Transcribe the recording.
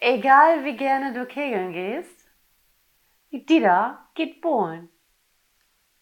Egal wie gerne du kegeln gehst, die Dieter geht bohlen.